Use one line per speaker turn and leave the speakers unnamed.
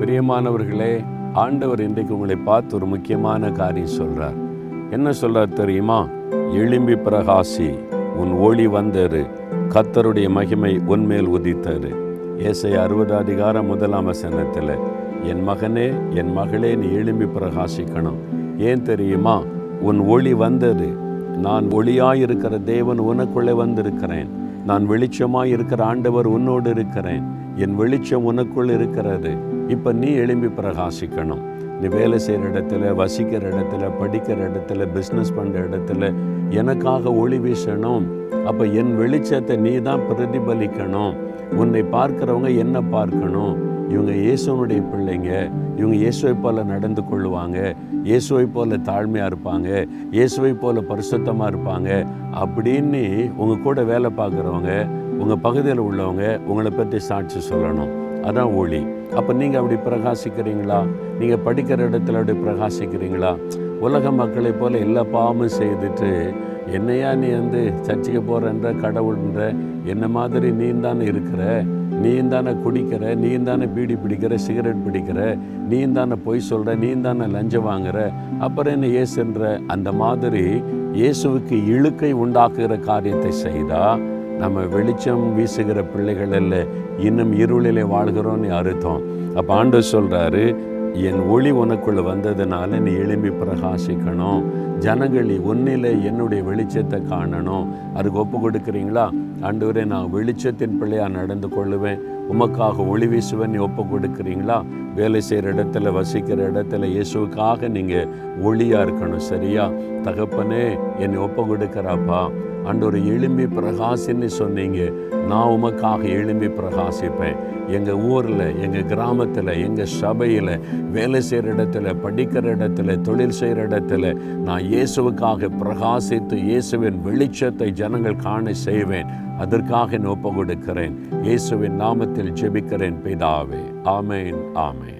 பிரியமானவர்களே ஆண்டவர் இன்றைக்கு உங்களை பார்த்து ஒரு முக்கியமான காரியம் சொல்றார். என்ன சொல்றார் தெரியுமா? எழும்பி பிரகாசி உன் ஒளி வந்தரு கத்தருடைய மகிமை உன்மேல் உதித்தரு ஏசை அறுபது அதிகாரம் முதலாம் வசனத்தில் என் மகனே என் மகளே நீ எழும்பி பிரகாசிக்கணும். ஏன் தெரியுமா? உன் ஒளி வந்தது நான் ஒளியாயிருக்கிற தேவன் உனக்குள்ளே வந்திருக்கிறேன். நான் வெளிச்சமாய் இருக்கிற ஆண்டவர் உன்னோடு இருக்கிறேன். என் வெளிச்சம் உனக்குள் இருக்கிறது. இப்போ நீ எழும்பி பிரகாசிக்கணும். நீ வேலை செய்கிற இடத்துல வசிக்கிற இடத்துல படிக்கிற இடத்துல பிஸ்னஸ் பண்ணுற இடத்துல எனக்காக ஒளி வீசணும். அப்போ என் வெளிச்சத்தை நீ தான் பிரதிபலிக்கணும். உன்னை பார்க்குறவங்க என்ன பார்க்கணும்? இவங்க இயேசுவனுடைய பிள்ளைங்க இவங்க இயேசுவை போல் நடந்து கொள்ளுவாங்க. இயேசுவை போல் தாழ்மையாக இருப்பாங்க. இயேசுவை போல் பரிசுத்தமாக இருப்பாங்க. அப்படின்னு உங்கள் கூட வேலை பார்க்குறவங்க உங்கள் பகுதியில் உள்ளவங்க உங்களை பற்றி சாட்சி சொல்லணும். அதான் ஒளி. அப்போ நீங்கள் அப்படி பிரகாசிக்கிறீங்களா? நீங்கள் படிக்கிற இடத்துல அப்படி பிரகாசிக்கிறீங்களா? உலக மக்களைப் போல எல்லா பாவமும் செய்துட்டு என்னையா நீ வந்து சர்ச்சுக்கு போகிறன்ற கடவுள்ன்ற என்ன மாதிரி நீ தானே இருக்கிற நீ தானே குடிக்கிற நீ தானே பீடி பிடிக்கிற சிகரெட் பிடிக்கிற நீ தானே பொய் சொல்கிற நீ தானே லஞ்சம் வாங்குற அப்புறம் என்ன ஏசுன்ற அந்த மாதிரி இயேசுவுக்கு இழுக்கை உண்டாக்குகிற காரியத்தை செய்தால் நம்ம வெளிச்சம் வீசுகிற பிள்ளைகள் அல்ல இன்னும் இருளிலே வாழ்கிறோன்னு அர்த்தம். அப்போ ஆண்டு சொல்கிறாரு என் ஒளி உனக்குள்ள வந்ததுனால நீ எழும்பி பிரகாசிக்கணும். ஜனங்களி ஒன்னில் என்னுடைய வெளிச்சத்தை காணணும். அதுக்கு ஒப்பு கொடுக்குறீங்களா? ஆண்டவரே நான் வெளிச்சத்தின் பிள்ளையாக நடந்து கொள்ளுவேன். உமக்காக ஒளி வீசுவேன் நீ ஒப்பு கொடுக்குறீங்களா? வேலை செய்கிற இடத்துல வசிக்கிற இடத்துல இயேசுக்காக நீங்கள் ஒளியாக இருக்கணும் சரியா? தகப்பனே என்னை ஒப்பு கொடுக்குறாப்பா. ஆண்டவர் எழும்பி பிரகாசின்னு சொன்னீங்க. நான் உமக்காக எழும்பி பிரகாசிப்பேன். எங்கள் ஊரில் எங்கள் கிராமத்தில் எங்கள் சபையில் வேலை செய்கிற இடத்துல படிக்கிற இடத்துல தொழில் செய்கிற இடத்துல நான் இயேசுவுக்காக பிரகாசித்து இயேசுவின் வெளிச்சத்தை ஜனங்கள் காண செய்வேன். அதற்காக நான் ஒப்பு கொடுக்கிறேன் இயேசுவின் நாமத்தில் ஜெபிக்கிறேன் பிதாவே. ஆமேன் ஆமேன்.